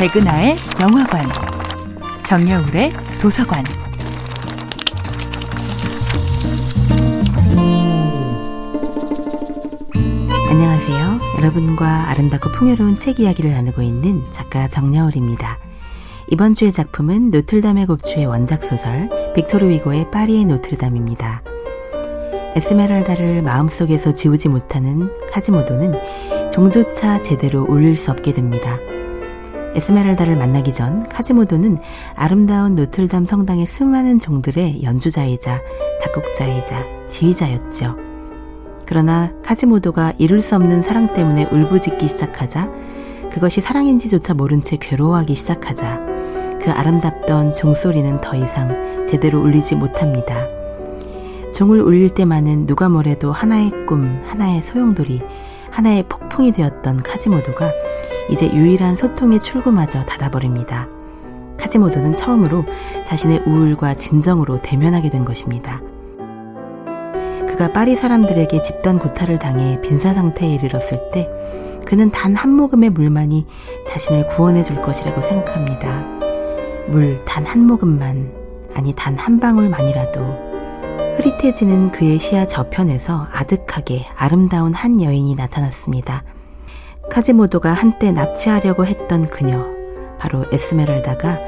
백은하의 영화관, 정여울의 도서관. 안녕하세요. 여러분과 아름답고 풍요로운 책 이야기를 나누고 있는 작가 정여울입니다. 이번 주의 작품은 노틀담의 곱추의 원작 소설 빅토르 위고의 파리의 노트르담입니다. 에스메랄다를 마음속에서 지우지 못하는 카지모도는 종조차 제대로 울릴 수 없게 됩니다. 에스메랄다를 만나기 전 카지모도는 아름다운 노틀담 성당의 수많은 종들의 연주자이자 작곡자이자 지휘자였죠. 그러나 카지모도가 이룰 수 없는 사랑 때문에 울부짖기 시작하자 그것이 사랑인지조차 모른 채 괴로워하기 시작하자 그 아름답던 종소리는 더 이상 제대로 울리지 못합니다. 종을 울릴 때만은 누가 뭐래도 하나의 꿈, 하나의 소용돌이, 하나의 폭풍이 되었던 카지모도가 이제 유일한 소통의 출구마저 닫아버립니다. 카지모도는 처음으로 자신의 우울과 진정으로 대면하게 된 것입니다. 그가 파리 사람들에게 집단 구타를 당해 빈사 상태에 이르렀을 때 그는 단 한 모금의 물만이 자신을 구원해 줄 것이라고 생각합니다. 물 단 한 모금만, 아니 단 한 방울만이라도 흐릿해지는 그의 시야 저편에서 아득하게 아름다운 한 여인이 나타났습니다. 카지모도가 한때 납치하려고 했던 그녀, 바로 에스메랄다가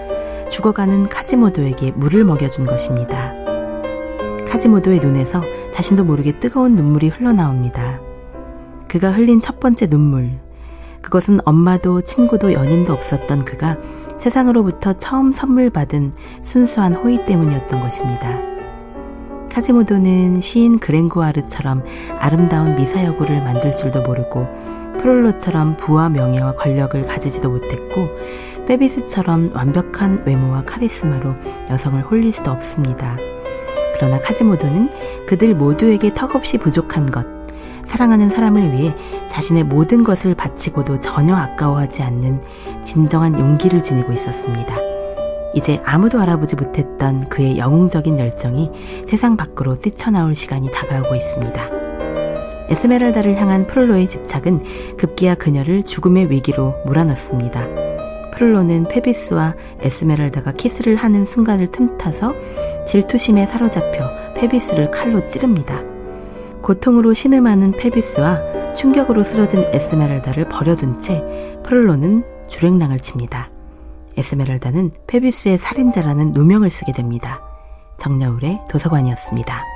죽어가는 카지모도에게 물을 먹여준 것입니다. 카지모도의 눈에서 자신도 모르게 뜨거운 눈물이 흘러나옵니다. 그가 흘린 첫 번째 눈물. 그것은 엄마도 친구도 연인도 없었던 그가 세상으로부터 처음 선물 받은 순수한 호의 때문이었던 것입니다. 카지모도는 시인 그랭구아르처럼 아름다운 미사여구를 만들 줄도 모르고 프롤로처럼 부와 명예와 권력을 가지지도 못했고 페비스처럼 완벽한 외모와 카리스마로 여성을 홀릴 수도 없습니다. 그러나 카지모도는 그들 모두에게 턱없이 부족한 것, 사랑하는 사람을 위해 자신의 모든 것을 바치고도 전혀 아까워하지 않는 진정한 용기를 지니고 있었습니다. 이제 아무도 알아보지 못했던 그의 영웅적인 열정이 세상 밖으로 뛰쳐나올 시간이 다가오고 있습니다. 에스메랄다를 향한 프롤로의 집착은 급기야 그녀를 죽음의 위기로 몰아넣습니다. 프롤로는 페비스와 에스메랄다가 키스를 하는 순간을 틈타서 질투심에 사로잡혀 페비스를 칼로 찌릅니다. 고통으로 신음하는 페비스와 충격으로 쓰러진 에스메랄다를 버려둔 채 프롤로는 주랭랑을 칩니다. 에스메랄다는 페비스의 살인자라는 누명을 쓰게 됩니다. 정여울의 도서관이었습니다.